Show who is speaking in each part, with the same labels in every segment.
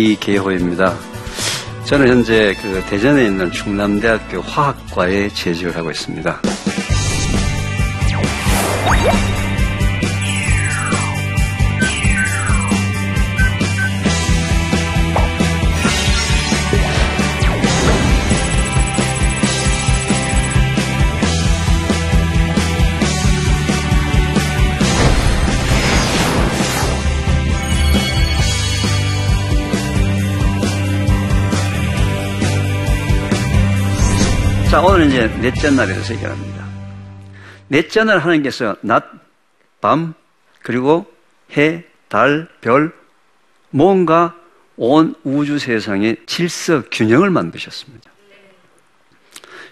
Speaker 1: 이계호입니다. 저는 현재 그 대전에 있는 충남대학교 화학과에 재직을 하고 있습니다. 자, 오늘 이제 넷째 날에 대해서 얘기합니다. 넷째 날 하나님께서 낮, 밤, 그리고 해, 달, 별, 뭔가 온 우주 세상의 질서 균형을 만드셨습니다.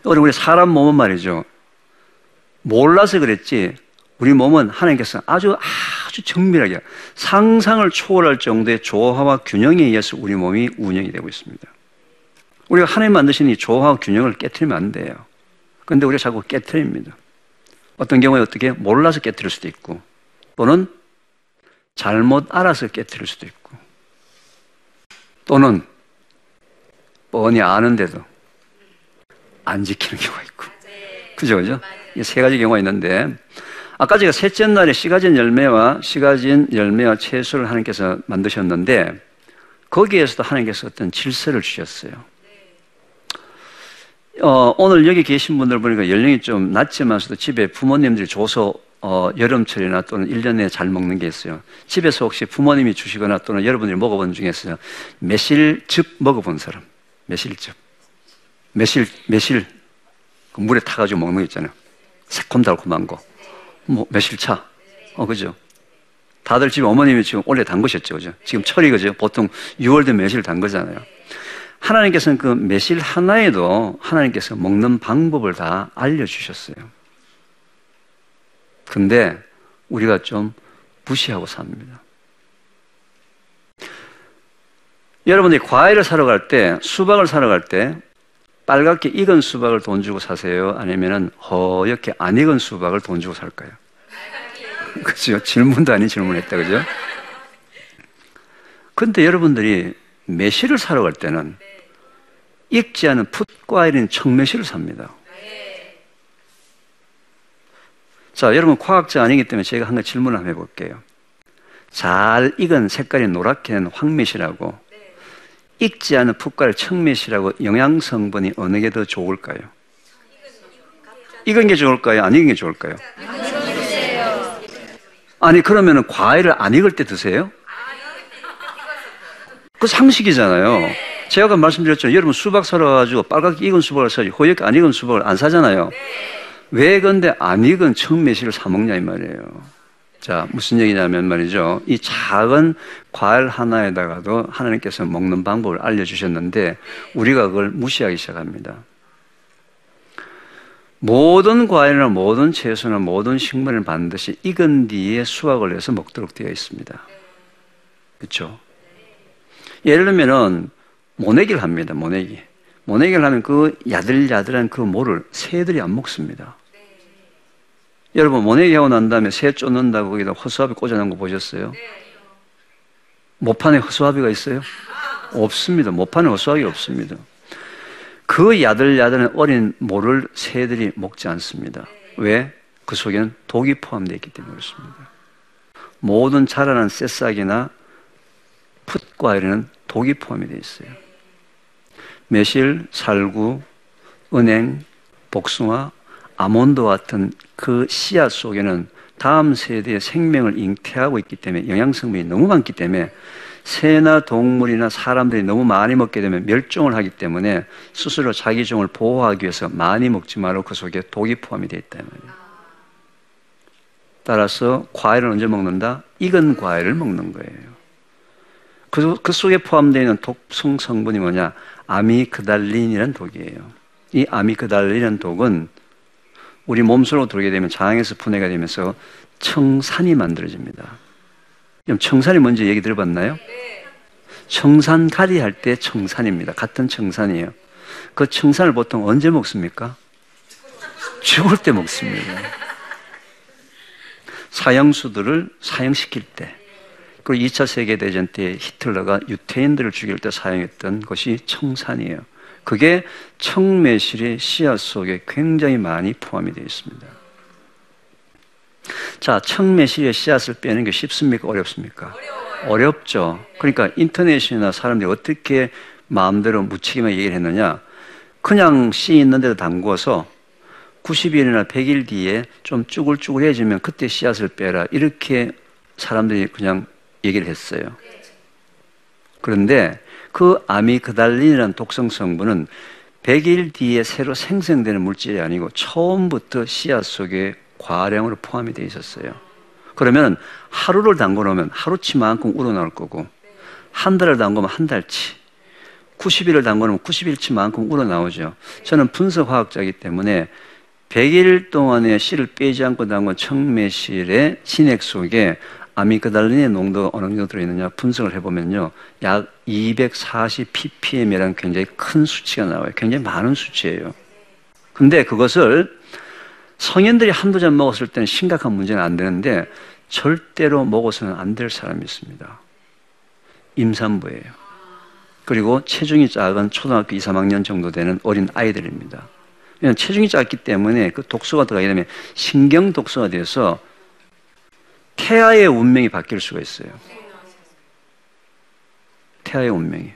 Speaker 1: 오늘 우리 사람 몸은 말이죠. 몰라서 그랬지, 우리 몸은 하나님께서 아주 아주 정밀하게 상상을 초월할 정도의 조화와 균형에 의해서 우리 몸이 운영이 되고 있습니다. 우리가 하나님 만드신 이 조화와 균형을 깨뜨리면 안 돼요. 그런데 우리가 자꾸 깨뜨립니다. 어떤 경우에 어떻게 몰라서 깨뜨릴 수도 있고, 또는 잘못 알아서 깨뜨릴 수도 있고, 또는 뻔히 아는데도 안 지키는 경우가 있고. 그죠, 그죠? 이 세 가지 경우가 있는데, 아까 제가 셋째 날에 씨 가진 열매와 씨 가진 열매와 채소를 하나님께서 만드셨는데, 거기에서도 하나님께서 어떤 질서를 주셨어요. 어, 오늘 여기 계신 분들 보니까 연령이 좀 낮지만서도 집에 부모님들이 줘서 어, 여름철이나 또는 1년에 잘 먹는 게 있어요. 집에서 혹시 부모님이 주시거나 또는 여러분들이 먹어본 중에서 매실즙 먹어본 사람. 매실즙. 매실, 매실. 그 물에 타가지고 먹는 거 있잖아요. 새콤달콤한 거. 뭐, 매실차. 어, 그죠? 다들 집에 어머님이 지금 원래 담그셨죠. 그죠? 지금 철이 그죠? 보통 6월 된 매실 담그잖아요. 하나님께서는 그 매실 하나에도 하나님께서 먹는 방법을 다 알려주셨어요. 근데 우리가 좀 무시하고 삽니다. 여러분들이 과일을 사러 갈 때, 수박을 사러 갈 때, 빨갛게 익은 수박을 돈 주고 사세요? 아니면 허옇게 안 익은 수박을 돈 주고 살까요? 그죠? 질문도 아닌 질문을 했다, 그죠? 근데 여러분들이 매실을 사러 갈 때는 익지 않은 풋과일인 청매실을 삽니다. 자, 여러분 과학자 아니기 때문에 제가 한 가지 질문을 한번 해볼게요. 잘 익은 색깔이 노랗게 된 황매실하고 익지 않은 풋과일 청매실하고 영양 성분이 어느 게 더 좋을까요? 익은 게 좋을까요? 안 익은 게 좋을까요? 아니 그러면 과일을 안 익을 때 드세요? 그 상식이잖아요. 제가 아까 말씀드렸죠. 여러분 수박 사러 가지고 빨갛게 익은 수박을 사지 호옇게 안 익은 수박을 안 사잖아요. 왜 근데 안 익은 청매실을 사 먹냐 이 말이에요. 자, 무슨 얘기냐면 말이죠. 이 작은 과일 하나에다가도 하나님께서 먹는 방법을 알려주셨는데 우리가 그걸 무시하기 시작합니다. 모든 과일이나 모든 채소나 모든 식물은 반드시 익은 뒤에 수확을 해서 먹도록 되어 있습니다. 그렇죠? 예를 들면은 모내기를 합니다. 모내기. 모내기를 하면 그 야들야들한 그 모를 새들이 안 먹습니다. 네. 여러분 모내기 하고 난 다음에 새 쫓는다고 거기다 허수아비 꽂아놓은 거 보셨어요? 네. 모판에 허수아비가 있어요? 없습니다. 모판에 허수아비가 없습니다. 그 야들야들한 어린 모를 새들이 먹지 않습니다. 왜? 그 속에는 독이 포함되어 있기 때문에 그렇습니다. 모든 자라난 새싹이나 풋과일에는 독이 포함이 되어 있어요. 매실, 살구, 은행, 복숭아, 아몬드와 같은 그 씨앗 속에는 다음 세대의 생명을 잉태하고 있기 때문에 영양 성분이 너무 많기 때문에 새나 동물이나 사람들이 너무 많이 먹게 되면 멸종을 하기 때문에 스스로 자기 종을 보호하기 위해서 많이 먹지 말고 그 속에 독이 포함이 되어 있다. 따라서 과일을 언제 먹는다? 익은 과일을 먹는 거예요. 그, 그 속에 포함되어 있는 독성 성분이 뭐냐? 아미그달린이라는 독이에요. 이 아미그달린이라는 독은 우리 몸속으로 들어오게 되면 장에서 분해가 되면서 청산이 만들어집니다. 그럼 청산이 뭔지 얘기 들어봤나요? 청산 가리 할 때 청산입니다. 같은 청산이에요. 그 청산을 보통 언제 먹습니까? 죽을 때 먹습니다. 사형수들을 사형시킬 때. 그리고 2차 세계대전 때 히틀러가 유태인들을 죽일 때 사용했던 것이 청산이에요. 그게 청매실의 씨앗 속에 굉장히 많이 포함이 되어 있습니다. 자, 청매실의 씨앗을 빼는 게 쉽습니까? 어렵습니까? 어려워요. 죠 그러니까 인터넷이나 사람들이 어떻게 마음대로 무책임하게 얘기를 했느냐. 그냥 씨 있는 데도 담궈서 90일이나 100일 뒤에 좀 쭈글쭈글해지면 그때 씨앗을 빼라. 이렇게 사람들이 그냥 얘기를 했어요. 그런데 그 아미그달린이라는 독성 성분은 100일 뒤에 새로 생성되는 물질이 아니고 처음부터 씨앗 속에 과량으로 포함이 되어 있었어요. 그러면 하루를 담궈 놓으면 하루치만큼 우러나올 거고 한 달을 담그면 한 달치 90일을 담궈 놓으면 90일치만큼 우러나오죠. 저는 분석화학자이기 때문에 100일 동안에 씨를 빼지 않고 담근 청매실의 진액 속에 아미그달린의 농도가 어느 정도 들어있느냐 분석을 해보면요. 약 240 ppm이라는 굉장히 큰 수치가 나와요. 굉장히 많은 수치예요. 근데 그것을 성인들이 한두 잔 먹었을 때는 심각한 문제는 안 되는데 절대로 먹어서는 안 될 사람이 있습니다. 임산부예요. 그리고 체중이 작은 초등학교 2, 3학년 정도 되는 어린 아이들입니다. 체중이 작기 때문에 그 독소가 들어가게 되면 신경 독소가 돼서 태아의 운명이 바뀔 수가 있어요. 태아의 운명이.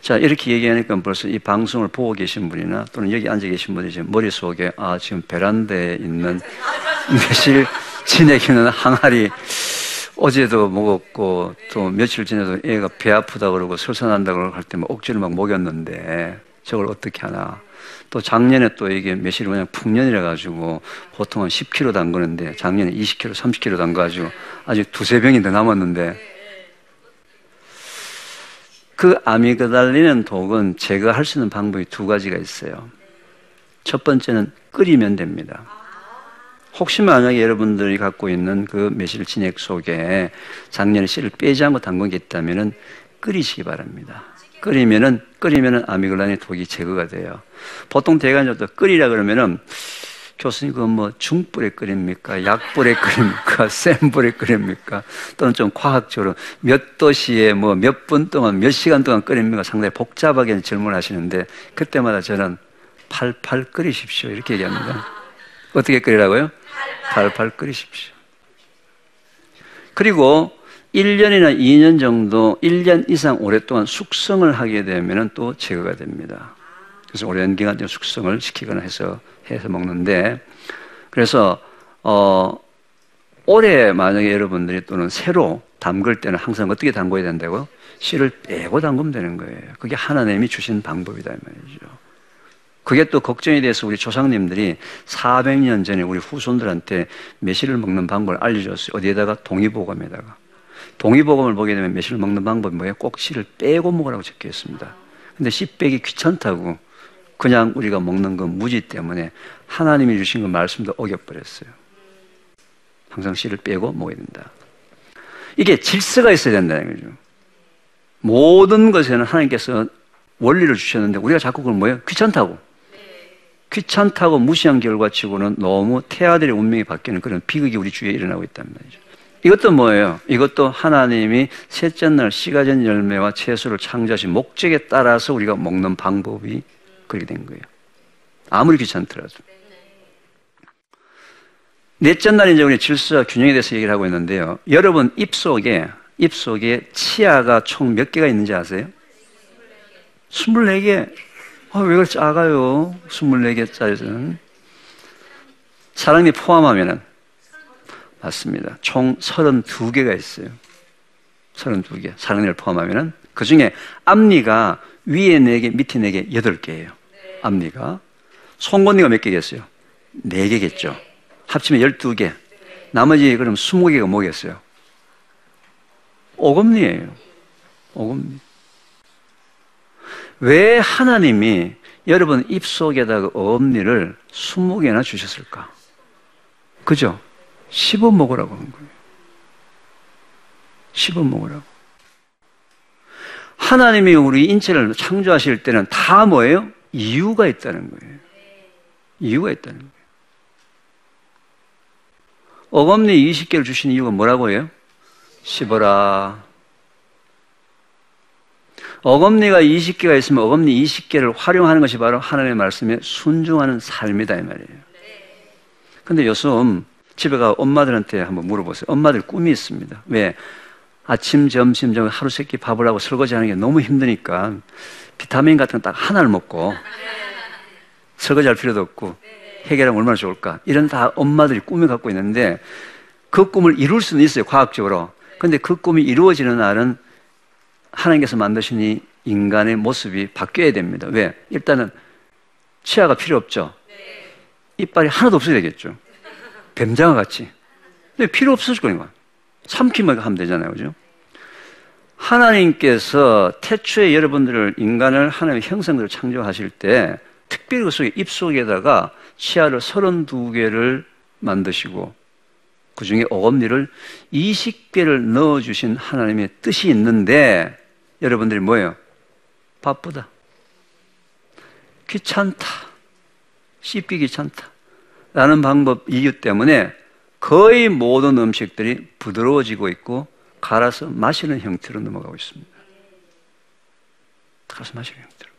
Speaker 1: 자, 이렇게 얘기하니까 벌써 이 방송을 보고 계신 분이나 또는 여기 앉아 계신 분이 지금 머릿속에 아, 지금 베란다에 있는 매실 지내기는 항아리 어제도 먹었고 또 며칠 전에도 애가 배 아프다 그러고 설사난다 그러고 할 때만 억지로 막 먹였는데 저걸 어떻게 하나. 또 작년에 또 이게 매실이 그냥 풍년이라 가지고 보통은 10kg 담그는데 작년에 20kg, 30kg 담가가지고 아직 두세 병이 더 남았는데 그 아미그달리는 독은 제거할 수 있는 방법이 두 가지가 있어요. 첫 번째는 끓이면 됩니다. 혹시 만약에 여러분들이 갖고 있는 그 매실 진액 속에 작년에 씨를 빼지 않고 담근 게 있다면 끓이시기 바랍니다. 끓이면은 끓이면은 아미글란의 독이 제거가 돼요. 보통 대관적으로 끓이라 그러면은 교수님 그건 뭐 중불에 끓입니까? 약불에 끓입니까? 센 불에 끓입니까? 또는 좀 과학적으로 몇 도시에 뭐 몇 분 동안 몇 시간 동안 끓입니까? 상당히 복잡하게 질문하시는데 그때마다 저는 팔팔 끓이십시오 이렇게 얘기합니다. 어떻게 끓이라고요? 팔팔 끓이십시오. 그리고 1년이나 2년 정도, 1년 이상 오랫동안 숙성을 하게 되면 또 제거가 됩니다. 그래서 오랜 기간 숙성을 시키거나 해서 해서 먹는데 그래서 어 올해 만약에 여러분들이 또는 새로 담글 때는 항상 어떻게 담궈야 된다고요? 씨를 빼고 담그면 되는 거예요. 그게 하나님이 주신 방법이다 이 말이죠. 그게 또 걱정이 돼서 우리 조상님들이 400년 전에 우리 후손들한테 매실을 먹는 방법을 알려줬어요. 어디에다가 동의보감에다가. 동의보감을 보게 되면 매실을 먹는 방법이 뭐예요? 꼭 씨를 빼고 먹으라고 적혀 있습니다. 근데 씨 빼기 귀찮다고 그냥 우리가 먹는 건 무지 때문에 하나님이 주신 그 말씀도 어겨버렸어요. 항상 씨를 빼고 먹어야 된다. 이게 질서가 있어야 된다는 거죠. 모든 것에는 하나님께서 원리를 주셨는데 우리가 자꾸 그걸 뭐예요? 귀찮다고. 귀찮다고 무시한 결과치고는 너무 태아들의 운명이 바뀌는 그런 비극이 우리 주위에 일어나고 있단 말이죠. 이것도 뭐예요? 이것도 하나님이 셋째 날 씨가 전 열매와 채소를 창조하신 목적에 따라서 우리가 먹는 방법이 그렇게 된 거예요. 아무리 귀찮더라도. 넷째 날 이제 우리 질서와 균형에 대해서 얘기를 하고 있는데요. 여러분 입 속에 입 속에 치아가 총 몇 개가 있는지 아세요? 24개. 아, 왜 그렇게 작아요? 24개짜리는. 사람이 포함하면은 맞습니다. 총 32개가 있어요. 32개. 사랑니를 포함하면은 그 중에 앞니가 위에 4개, 밑에 4개, 8개예요. 앞니가. 송곳니가 몇 개겠어요? 4개겠죠. 합치면 12개. 나머지 그럼 20개가 뭐겠어요? 오금니예요. 오금니. 왜 하나님이 여러분 입속에다가 어금니를 20개나 주셨을까? 그죠? 씹어 먹으라고 한 거예요. 씹어 먹으라고. 하나님이 우리 인체를 창조하실 때는 다 뭐예요? 이유가 있다는 거예요. 이유가 있다는 거예요. 어금니 20개를 주신 이유가 뭐라고 해요? 씹어라. 어금니가 20개가 있으면 어금니 20개를 활용하는 것이 바로 하나님의 말씀에 순종하는 삶이다 이 말이에요. 근데 요즘 집에 가 엄마들한테 한번 물어보세요. 엄마들 꿈이 있습니다. 왜? 아침, 점심, 저녁 하루 세끼 밥을 하고 설거지 하는 게 너무 힘드니까 비타민 같은 거 딱 하나를 먹고 설거지 할 필요도 없고 해결하면 얼마나 좋을까. 이런 다 엄마들이 꿈을 갖고 있는데 그 꿈을 이룰 수는 있어요. 과학적으로. 근데 그 꿈이 이루어지는 날은 하나님께서 만드신 이 인간의 모습이 바뀌어야 됩니다. 왜? 일단은 치아가 필요 없죠. 이빨이 하나도 없어야 되겠죠. 뱀장어 같이. 근데 필요 없어질 거니까. 삼키만 하면 되잖아요. 그죠? 하나님께서 태초에 여러분들을 인간을 하나님의 형상대로 창조하실 때 특별히 그 속에 입속에다가 치아를 32개를 만드시고 그 중에 어금니를 20개를 넣어주신 하나님의 뜻이 있는데 여러분들이 뭐예요? 바쁘다. 귀찮다. 씹기 귀찮다. 라는 방법 이유 때문에 거의 모든 음식들이 부드러워지고 있고 갈아서 마시는 형태로 넘어가고 있습니다. 갈아서 마시는 형태로.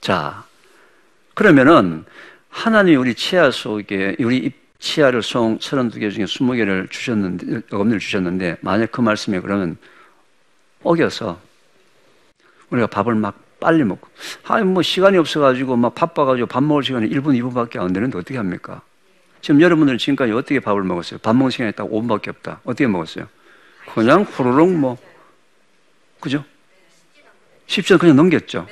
Speaker 1: 자, 그러면은 하나님이 우리 치아 속에 우리 치아를 송 32개 중에 20개를 주셨는데 어금니를 주셨는데 만약 그 말씀에 그러면 어겨서 우리가 밥을 막 빨리 먹고 아니 뭐 시간이 없어가지고 막 바빠가지고 밥 먹을 시간이 1분 2분밖에 안 되는데 어떻게 합니까? 지금 여러분들 지금까지 어떻게 밥을 먹었어요? 밥 먹을 시간이 딱 5분밖에 없다. 어떻게 먹었어요? 그냥 후루룩 뭐 그죠? 쉽지 그냥 넘겼죠.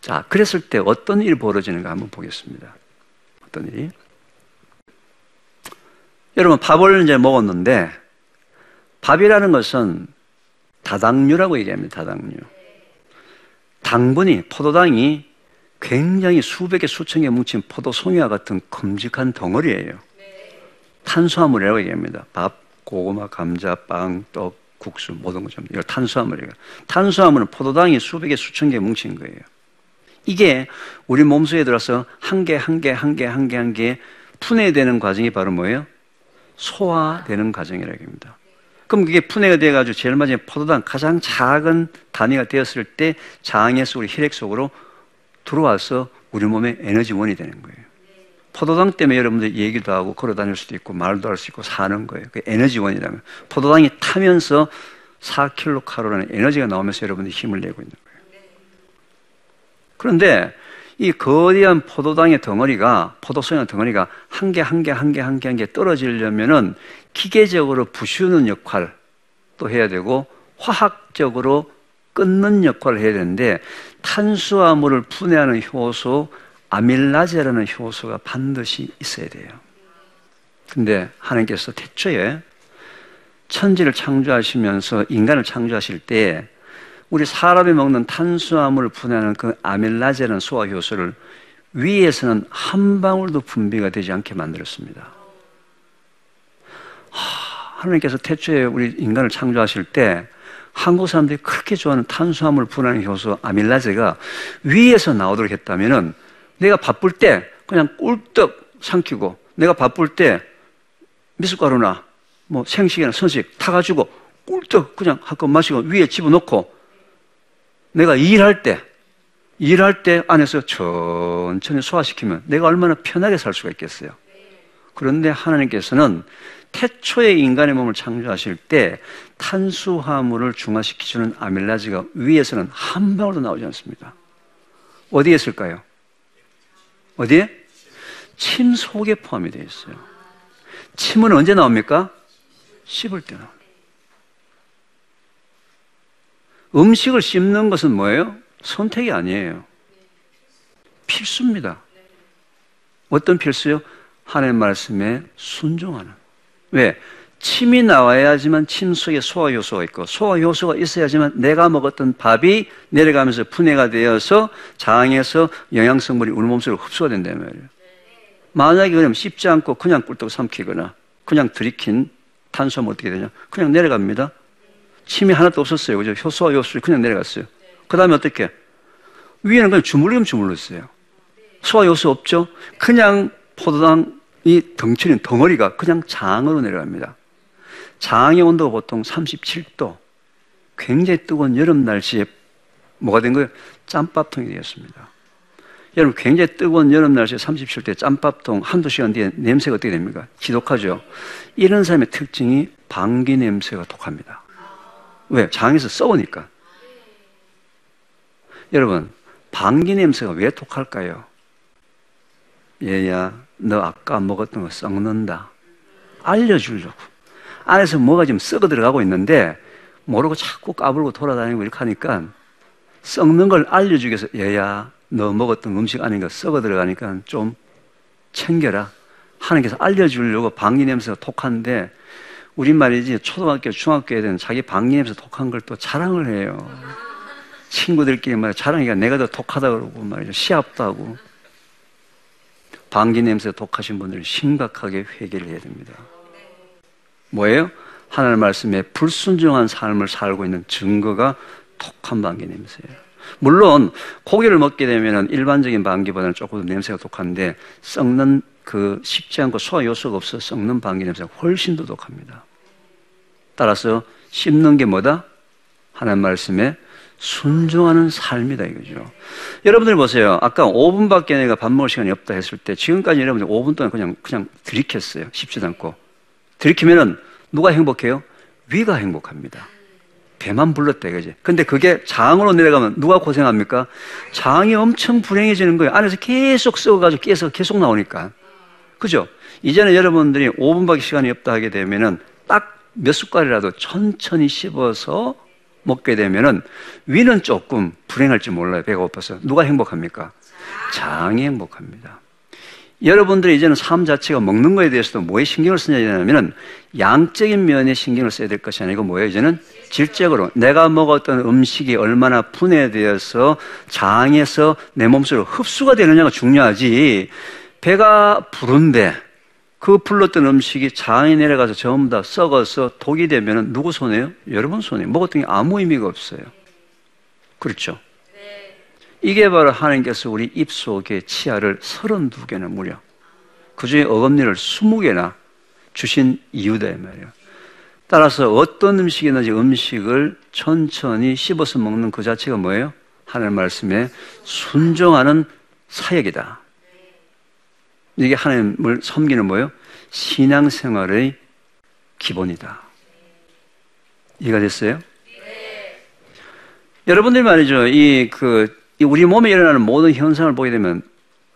Speaker 1: 자, 그랬을 때 어떤 일이 벌어지는가 한번 보겠습니다. 어떤 일이? 여러분 밥을 이제 먹었는데 밥이라는 것은 다당류라고 얘기합니다. 다당류. 당분이 포도당이 굉장히 수백 개 수천 개 뭉친 포도송이와 같은 큼직한 덩어리예요. 탄수화물이라고 얘기합니다. 밥, 고구마, 감자, 빵, 떡, 국수 모든 것처럼 이걸 탄수화물이에요. 탄수화물은 포도당이 수백 개 수천 개 뭉친 거예요. 이게 우리 몸속에 들어서 한 개, 한 개, 한 개, 한 개, 한 개 분해되는 과정이 바로 뭐예요? 소화되는 과정이라고 합니다. 그럼 그게 분해가 돼가지고 제일 마지막에 포도당 가장 작은 단위가 되었을 때 장에서 우리 혈액 속으로 들어와서 우리 몸의 에너지원이 되는 거예요. 포도당 때문에 여러분들 얘기도 하고 걸어 다닐 수도 있고 말도 할 수 있고 사는 거예요. 그 에너지원이라면. 포도당이 타면서 4킬로칼로리라는 에너지가 나오면서 여러분들이 힘을 내고 있는 거예요. 그런데 이 거대한 포도당의 덩어리가 포도송의 덩어리가 한 개 한 개 한 개 한 개 한 개 떨어지려면은 기계적으로 부수는 역할 또 해야 되고 화학적으로 끊는 역할을 해야 되는데 탄수화물을 분해하는 효소 아밀라제라는 효소가 반드시 있어야 돼요. 근데 하나님께서 태초에 천지를 창조하시면서 인간을 창조하실 때 우리 사람이 먹는 탄수화물을 분해하는 그 아밀라제라는 소화 효소를 위에서는 한 방울도 분비가 되지 않게 만들었습니다. 하, 하나님께서 태초에 우리 인간을 창조하실 때 한국 사람들이 그렇게 좋아하는 탄수화물 분해하는 효소 아밀라제가 위에서 나오도록 했다면은 내가 바쁠 때 그냥 꿀떡 삼키고 내가 바쁠 때 미숫가루나 뭐 생식이나 선식 타가지고 꿀떡 그냥 한껏 마시고 위에 집어넣고 내가 일할 때, 일할 때 안에서 천천히 소화시키면 내가 얼마나 편하게 살 수가 있겠어요. 그런데 하나님께서는 태초에 인간의 몸을 창조하실 때 탄수화물을 중화시키주는 아밀라지가 위에서는 한 방울도 나오지 않습니다. 어디에 있을까요? 어디에? 침 속에 포함이 되어 있어요. 침은 언제 나옵니까? 씹을 때 나옵니다. 음식을 씹는 것은 뭐예요? 선택이 아니에요. 필수입니다. 어떤 필수요? 하나님 말씀에 순종하는. 왜? 침이 나와야지만 침 속에 소화 효소가 있고 소화 효소가 있어야지만 내가 먹었던 밥이 내려가면서 분해가 되어서 장에서 영양성분이 우리 몸속으로 흡수가 된다는 말이에요. 만약에 그냥 씹지 않고 그냥 꿀떡 삼키거나 그냥 들이킨 탄수화물 어떻게 되냐? 그냥 내려갑니다. 침이 하나도 없었어요. 그죠? 효소와 효소를 그냥 내려갔어요. 그 다음에 어떻게? 위에는 그냥 주물름 주물렀어요. 소화 효소 없죠? 그냥 포도당 이 덩치는 덩어리가 그냥 장으로 내려갑니다. 장의 온도가 보통 37도. 굉장히 뜨거운 여름 날씨에 뭐가 된 거예요? 짬밥통이 되었습니다. 여러분, 굉장히 뜨거운 여름 날씨에 37대 짬밥통 한두 시간 뒤에 냄새가 어떻게 됩니까? 지독하죠? 이런 사람의 특징이 방귀 냄새가 독합니다. 왜? 장에서 썩으니까. 여러분, 방귀 냄새가 왜 독할까요? 얘야, 너 아까 먹었던 거 썩는다. 알려주려고. 안에서 뭐가 지금 썩어 들어가고 있는데, 모르고 자꾸 까불고 돌아다니고 이렇게 하니까, 썩는 걸 알려주기 위해서, 얘야, 너 먹었던 음식 아닌가 썩어 들어가니까 좀 챙겨라. 하나님께서 알려주려고 방귀 냄새가 독한데, 우리 말이지, 초등학교, 중학교 애들은 자기 방귀 냄새 독한 걸 또 자랑을 해요. 친구들끼리 말이야, 자랑이가 내가 더 독하다 그러고 말이죠. 시합도 하고. 방귀 냄새 독하신 분들은 심각하게 회개를 해야 됩니다. 뭐예요? 하나님 말씀에 불순종한 삶을 살고 있는 증거가 독한 방귀 냄새예요. 물론 고기를 먹게 되면 일반적인 방귀보다는 조금 냄새가 독한데 썩는 그 쉽지 않고 소화 요소가 없어 썩는 방귀 냄새가 훨씬 더 독합니다. 따라서 씹는 게 뭐다? 하나님 말씀에 순종하는 삶이다 이거죠. 여러분들 보세요. 아까 5분밖에 내가 밥 먹을 시간이 없다 했을 때 지금까지 여러분들 5분 동안 그냥 그냥 들이켰어요. 쉽지도 않고. 들이키면은 누가 행복해요? 위가 행복합니다. 배만 불렀다 이거지. 근데 그게 장으로 내려가면 누가 고생합니까? 장이 엄청 불행해지는 거예요. 안에서 계속 썩어가지고 깨서 계속 나오니까. 그죠? 이제는 여러분들이 5분밖에 시간이 없다 하게 되면은 딱 몇 숟갈이라도 천천히 씹어서 먹게 되면은 위는 조금 불행할지 몰라요. 배가 고파서. 누가 행복합니까? 장이 행복합니다. 여러분들이 이제는 삶 자체가 먹는 거에 대해서도 뭐에 신경을 쓰냐면은 양적인 면에 신경을 써야 될 것이 아니고 뭐예요? 이제는 질적으로 내가 먹었던 음식이 얼마나 분해되어서 장에서 내 몸속으로 흡수가 되느냐가 중요하지. 배가 부른데 그 불렀던 음식이 장에 내려가서 전부 다 썩어서 독이 되면 누구 손해요? 여러분 손해요. 먹었던 게 아무 의미가 없어요. 그렇죠? 이게 바로 하나님께서 우리 입속에 치아를 32개나 무려 그 중에 어금니를 20개나 주신 이유다 이 말이에요. 따라서 어떤 음식이든지 음식을 천천히 씹어서 먹는 그 자체가 뭐예요? 하나님 말씀에 순종하는 사역이다. 이게 하나님을 섬기는 뭐예요? 신앙생활의 기본이다. 이해가 됐어요? 네. 여러분들 말이죠. 이, 그, 우리 몸에 일어나는 모든 현상을 보게 되면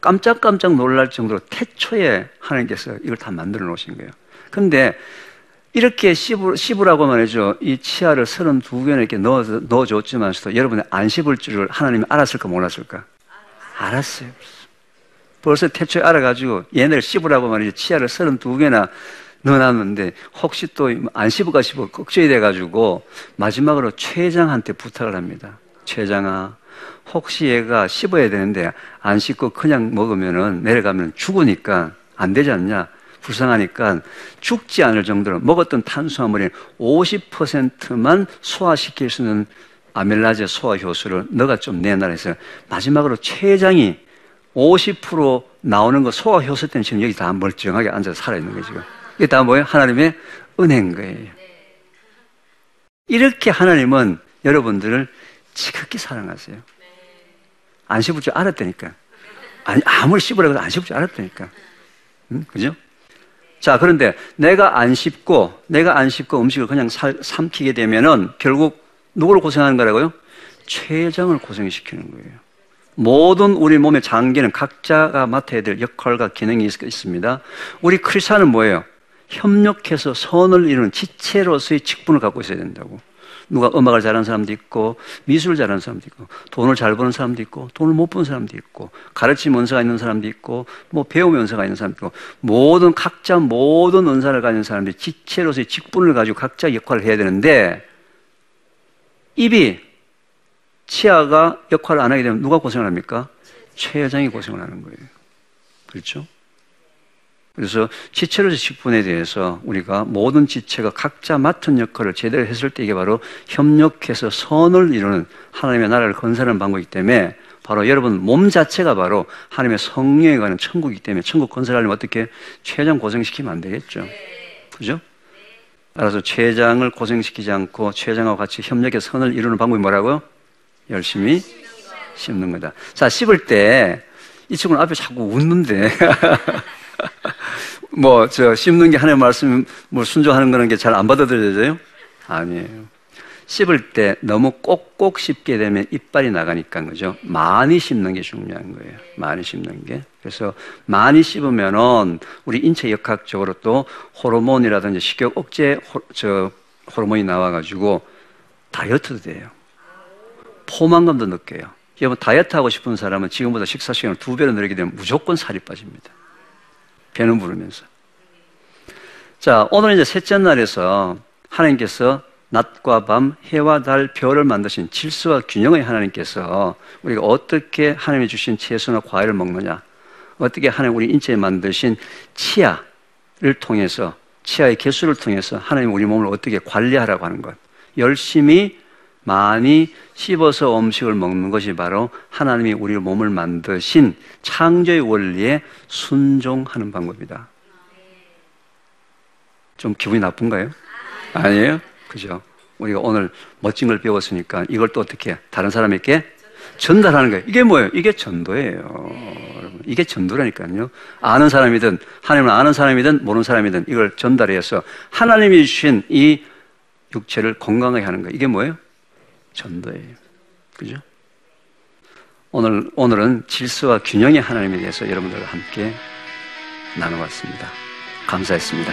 Speaker 1: 깜짝깜짝 놀랄 정도로 태초에 하나님께서 이걸 다 만들어 놓으신 거예요. 근데 이렇게 씹으, 씹으라고 말이죠. 이 치아를 32개나 이렇게 넣어, 넣어줬지만서도 여러분이 안 씹을 줄을 하나님이 알았을까 몰랐을까? 알았어요. 벌써 태초에 알아가지고 얘네를 씹으라고 말이죠. 치아를 32개나 넣어놨는데 혹시 또 안 씹을까 싶어 걱정이 돼가지고 마지막으로 최장한테 부탁을 합니다. 최장아, 혹시 얘가 씹어야 되는데 안 씹고 그냥 먹으면은 내려가면 죽으니까 안 되지 않냐? 불쌍하니까 죽지 않을 정도로 먹었던 탄수화물의 50%만 소화시킬 수 있는 아멜라제 소화 효소를 너가 좀 내놔라 해서 마지막으로 췌장이 50% 나오는 거 소화 효소 때문에 지금 여기 다 멀쩡하게 앉아서 살아있는 거예요, 지금. 이게 다 뭐예요? 하나님의 은혜인 거예요. 이렇게 하나님은 여러분들을 지극히 사랑하세요. 안 씹을 줄 알았다니까. 아니, 아무리 씹으라고 해도 안 씹을 줄 알았다니까. 응? 그죠? 자, 그런데 내가 안 씹고, 내가 안 씹고 음식을 그냥 살, 삼키게 되면은 결국 누구를 고생하는 거라고요? 췌장을 고생시키는 거예요. 모든 우리 몸의 장기는 각자가 맡아야 될 역할과 기능이 있습니다. 우리 크리스찬은 뭐예요? 협력해서 선을 이루는 지체로서의 직분을 갖고 있어야 된다고. 누가 음악을 잘하는 사람도 있고 미술을 잘하는 사람도 있고 돈을 잘 버는 사람도 있고 돈을 못 버는 사람도 있고 가르침 은사가 있는 사람도 있고 뭐 배움 은사가 있는 사람도 있고 모든 각자 모든 은사를 가진 사람들이 지체로서의 직분을 가지고 각자 역할을 해야 되는데 입이 치아가 역할을 안 하게 되면 누가 고생을 합니까? 최 여장이 고생을 하는 거예요. 그렇죠? 그래서 지체로서 직분에 대해서 우리가 모든 지체가 각자 맡은 역할을 제대로 했을 때 이게 바로 협력해서 선을 이루는 하나님의 나라를 건설하는 방법이기 때문에 바로 여러분 몸 자체가 바로 하나님의 성령에 관한 천국이기 때문에 천국 건설하려면 어떻게 최장 고생시키면 안 되겠죠. 그죠? 따라서 췌장을 고생시키지 않고 췌장과 같이 협력해 선을 이루는 방법이 뭐라고요? 열심히 씹는 거다. 자, 씹을 때 이 친구는 앞에 자꾸 웃는데 뭐 저 씹는 게 하나님의 말씀 뭐 순종하는 거는 게 잘 안 받아들여져요? 아니에요. 씹을 때 너무 꼭꼭 씹게 되면 이빨이 나가니까 그죠? 많이 씹는 게 중요한 거예요. 많이 씹는 게. 그래서 많이 씹으면은 우리 인체 역학적으로 또 호르몬이라든지 식욕 억제 호, 저 호르몬이 나와가지고 다이어트도 돼요. 포만감도 느껴요. 여러분 다이어트 하고 싶은 사람은 지금보다 식사 시간을 두 배로 늘리게 되면 무조건 살이 빠집니다. 배는 부르면서. 자, 오늘 이제 셋째 날에서 하나님께서 낮과 밤, 해와 달, 별을 만드신 질서와 균형의 하나님께서 우리가 어떻게 하나님이 주신 채소나 과일을 먹느냐, 어떻게 하나님 우리 인체에 만드신 치아를 통해서, 치아의 개수를 통해서 하나님 우리 몸을 어떻게 관리하라고 하는 것. 열심히 많이 씹어서 음식을 먹는 것이 바로 하나님이 우리 몸을 만드신 창조의 원리에 순종하는 방법이다. 좀 기분이 나쁜가요? 아니에요? 그죠? 우리가 오늘 멋진 걸 배웠으니까 이걸 또 어떻게 다른 사람에게 전달하는 거예요. 이게 뭐예요? 이게 전도예요. 이게 전도라니까요. 아는 사람이든 하나님을 아는 사람이든 모르는 사람이든 이걸 전달해서 하나님이 주신 이 육체를 건강하게 하는 거예요. 이게 뭐예요? 전도예요. 그죠? 오늘, 오늘은 질서와 균형의 하나님에 대해서 여러분들과 함께 나눠봤습니다. 감사했습니다.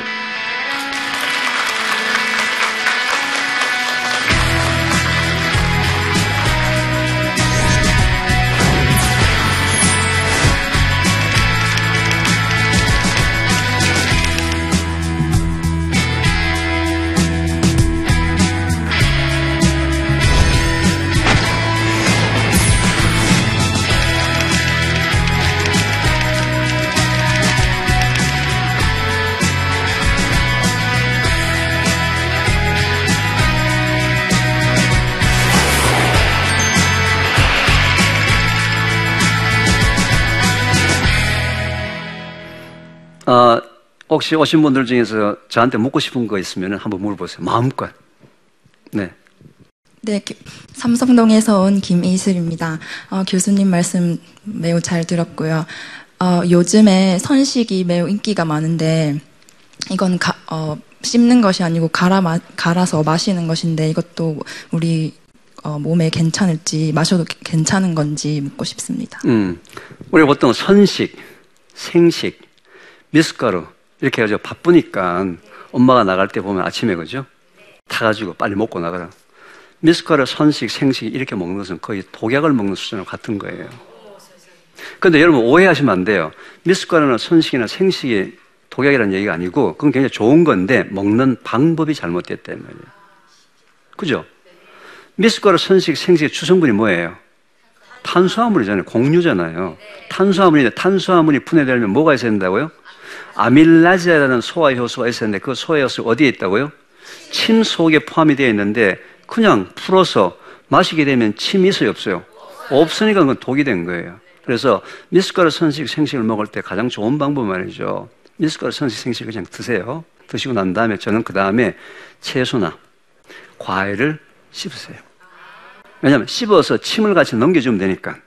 Speaker 1: 혹시 오신 분들 중에서 저한테 묻고 싶은 거 있으면 한번 물어보세요. 마음껏. 네.
Speaker 2: 네, 삼성동에서 온 김이슬입니다. 어, 교수님 말씀 매우 잘 들었고요. 어, 요즘에 선식이 매우 인기가 많은데 이건 가, 어, 씹는 것이 아니고 갈아 마, 갈아서 마시는 것인데 이것도 우리 어, 몸에 괜찮을지 마셔도 괜찮은 건지 묻고 싶습니다.
Speaker 1: 음, 우리 보통 선식, 생식, 미숫가루 이렇게 해가지고 바쁘니까 엄마가 나갈 때 보면 아침에 그죠? 타가지고 빨리 먹고 나가라. 미숫가루, 선식, 생식 이렇게 먹는 것은 거의 독약을 먹는 수준과 같은 거예요. 그런데 여러분 오해하시면 안 돼요. 미숫가루나 선식이나 생식이 독약이라는 얘기가 아니고 그건 굉장히 좋은 건데 먹는 방법이 잘못됐단 말이에요. 그죠? 미숫가루, 선식, 생식의 주성분이 뭐예요? 탄수화물이잖아요. 공유잖아요. 탄수화물인데 탄수화물이 분해되려면 뭐가 있어야 된다고요? 아밀라제라는 소화 효소가 있었는데 그 소화 효소 어디에 있다고요? 침 속에 포함이 되어 있는데 그냥 풀어서 마시게 되면 침이 있어요, 없어요? 없으니까 그건 독이 된 거예요. 그래서 미숫가루 선식 생식을 먹을 때 가장 좋은 방법 말이죠. 미숫가루 선식 생식을 그냥 드세요. 드시고 난 다음에 저는 그 다음에 채소나 과일을 씹으세요. 왜냐하면 씹어서 침을 같이 넘겨주면 되니까.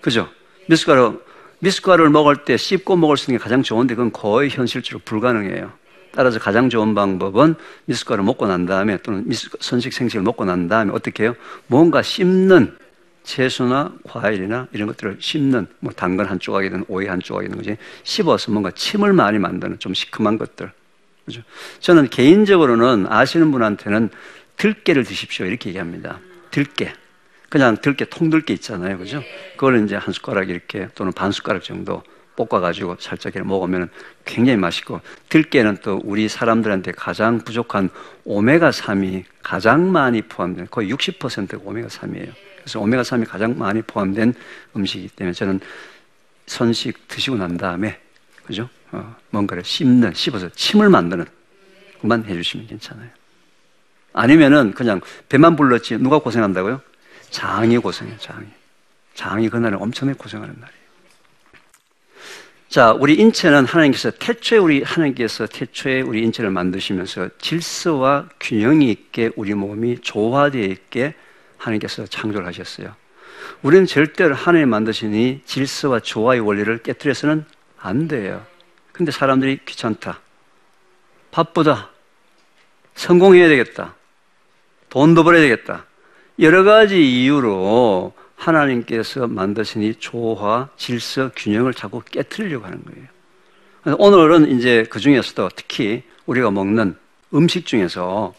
Speaker 1: 그죠? 미숫가루, 미숫가루를 먹을 때 씹고 먹을 수 있는 게 가장 좋은데 그건 거의 현실적으로 불가능해요. 따라서 가장 좋은 방법은 미숫가루 먹고 난 다음에 또는 선식 생식을 먹고 난 다음에 어떻게 해요? 뭔가 씹는 채소나 과일이나 이런 것들을 씹는 뭐 당근 한 조각이든 오이 한 조각이든 거지 씹어서 뭔가 침을 많이 만드는 좀 시큼한 것들. 그죠? 저는 개인적으로는 아시는 분한테는 들깨를 드십시오 이렇게 얘기합니다. 들깨. 그냥 들깨, 통들깨 있잖아요. 그죠? 그걸 이제 한 숟가락 이렇게 또는 반 숟가락 정도 볶아가지고 살짝 이렇게 먹으면 굉장히 맛있고 들깨는 또 우리 사람들한테 가장 부족한 오메가 3이 가장 많이 포함된 거의 60%가 오메가 3이에요. 그래서 오메가 3이 가장 많이 포함된 음식이기 때문에 저는 선식 드시고 난 다음에 그죠? 어, 뭔가를 씹는, 씹어서 침을 만드는 그만 해주시면 괜찮아요. 아니면은 그냥 배만 불렀지 누가 고생한다고요? 장이 고생해요, 장이. 장이 그날은 엄청나게 고생하는 날이에요. 자, 우리 인체는 하나님께서 태초에 우리 하나님께서 태초에 우리 인체를 만드시면서 질서와 균형이 있게 우리 몸이 조화되어 있게 하나님께서 창조를 하셨어요. 우리는 절대로 하나님 만드시니 질서와 조화의 원리를 깨뜨려서는 안 돼요. 근데 사람들이 귀찮다. 바쁘다. 성공해야 되겠다. 돈도 벌어야 되겠다. 여러 가지 이유로 하나님께서 만드신 이 조화, 질서, 균형을 자꾸 깨뜨리려고 하는 거예요. 오늘은 이제 그 중에서도 특히 우리가 먹는 음식 중에서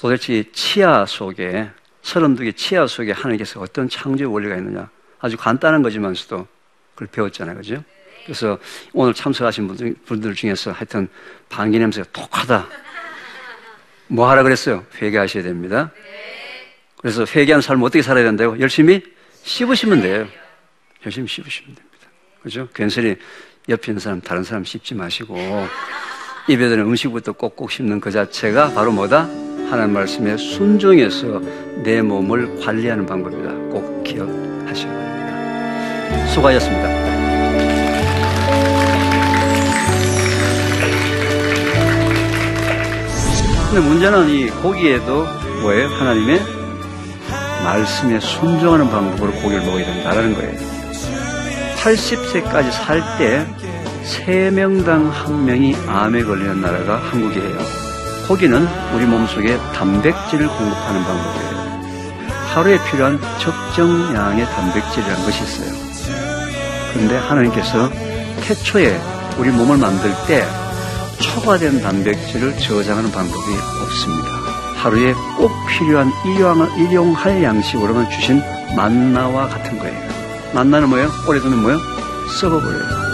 Speaker 1: 도대체 이 치아 속에, 32개 치아 속에 하나님께서 어떤 창조의 원리가 있느냐. 아주 간단한 거지만서도 그걸 배웠잖아요. 그죠? 그래서 오늘 참석하신 분들, 중에서 하여튼 방귀 냄새가 독하다. 뭐 하라 그랬어요? 회개하셔야 됩니다. 그래서 회개하는 삶을 어떻게 살아야 된다고? 열심히 씹으시면 돼요. 열심히 씹으시면 됩니다. 그죠? 괜스레 옆에 있는 사람, 다른 사람 씹지 마시고, 입에 드는 음식부터 꼭꼭 씹는 그 자체가 바로 뭐다? 하나님 말씀에 순종해서 내 몸을 관리하는 방법이다. 꼭 기억하셔야 됩니다. 수고하셨습니다. 근데 문제는 이 고기에도 뭐예요? 하나님의 말씀에 순종하는 방법으로 고기를 먹어야 된다는 거예요. 80세까지 살 때 3명당 1명이 암에 걸리는 나라가 한국이에요. 고기는 우리 몸속에 단백질을 공급하는 방법이에요. 하루에 필요한 적정량의 단백질이라는 것이 있어요. 그런데 하나님께서 태초에 우리 몸을 만들 때 초과된 단백질을 저장하는 방법이 없습니다. 하루에 꼭 필요한 일용, 일용 할 양식으로만 주신 만나와 같은 거예요. 만나는 뭐예요? 오래 두면 뭐예요? 썩어버려요.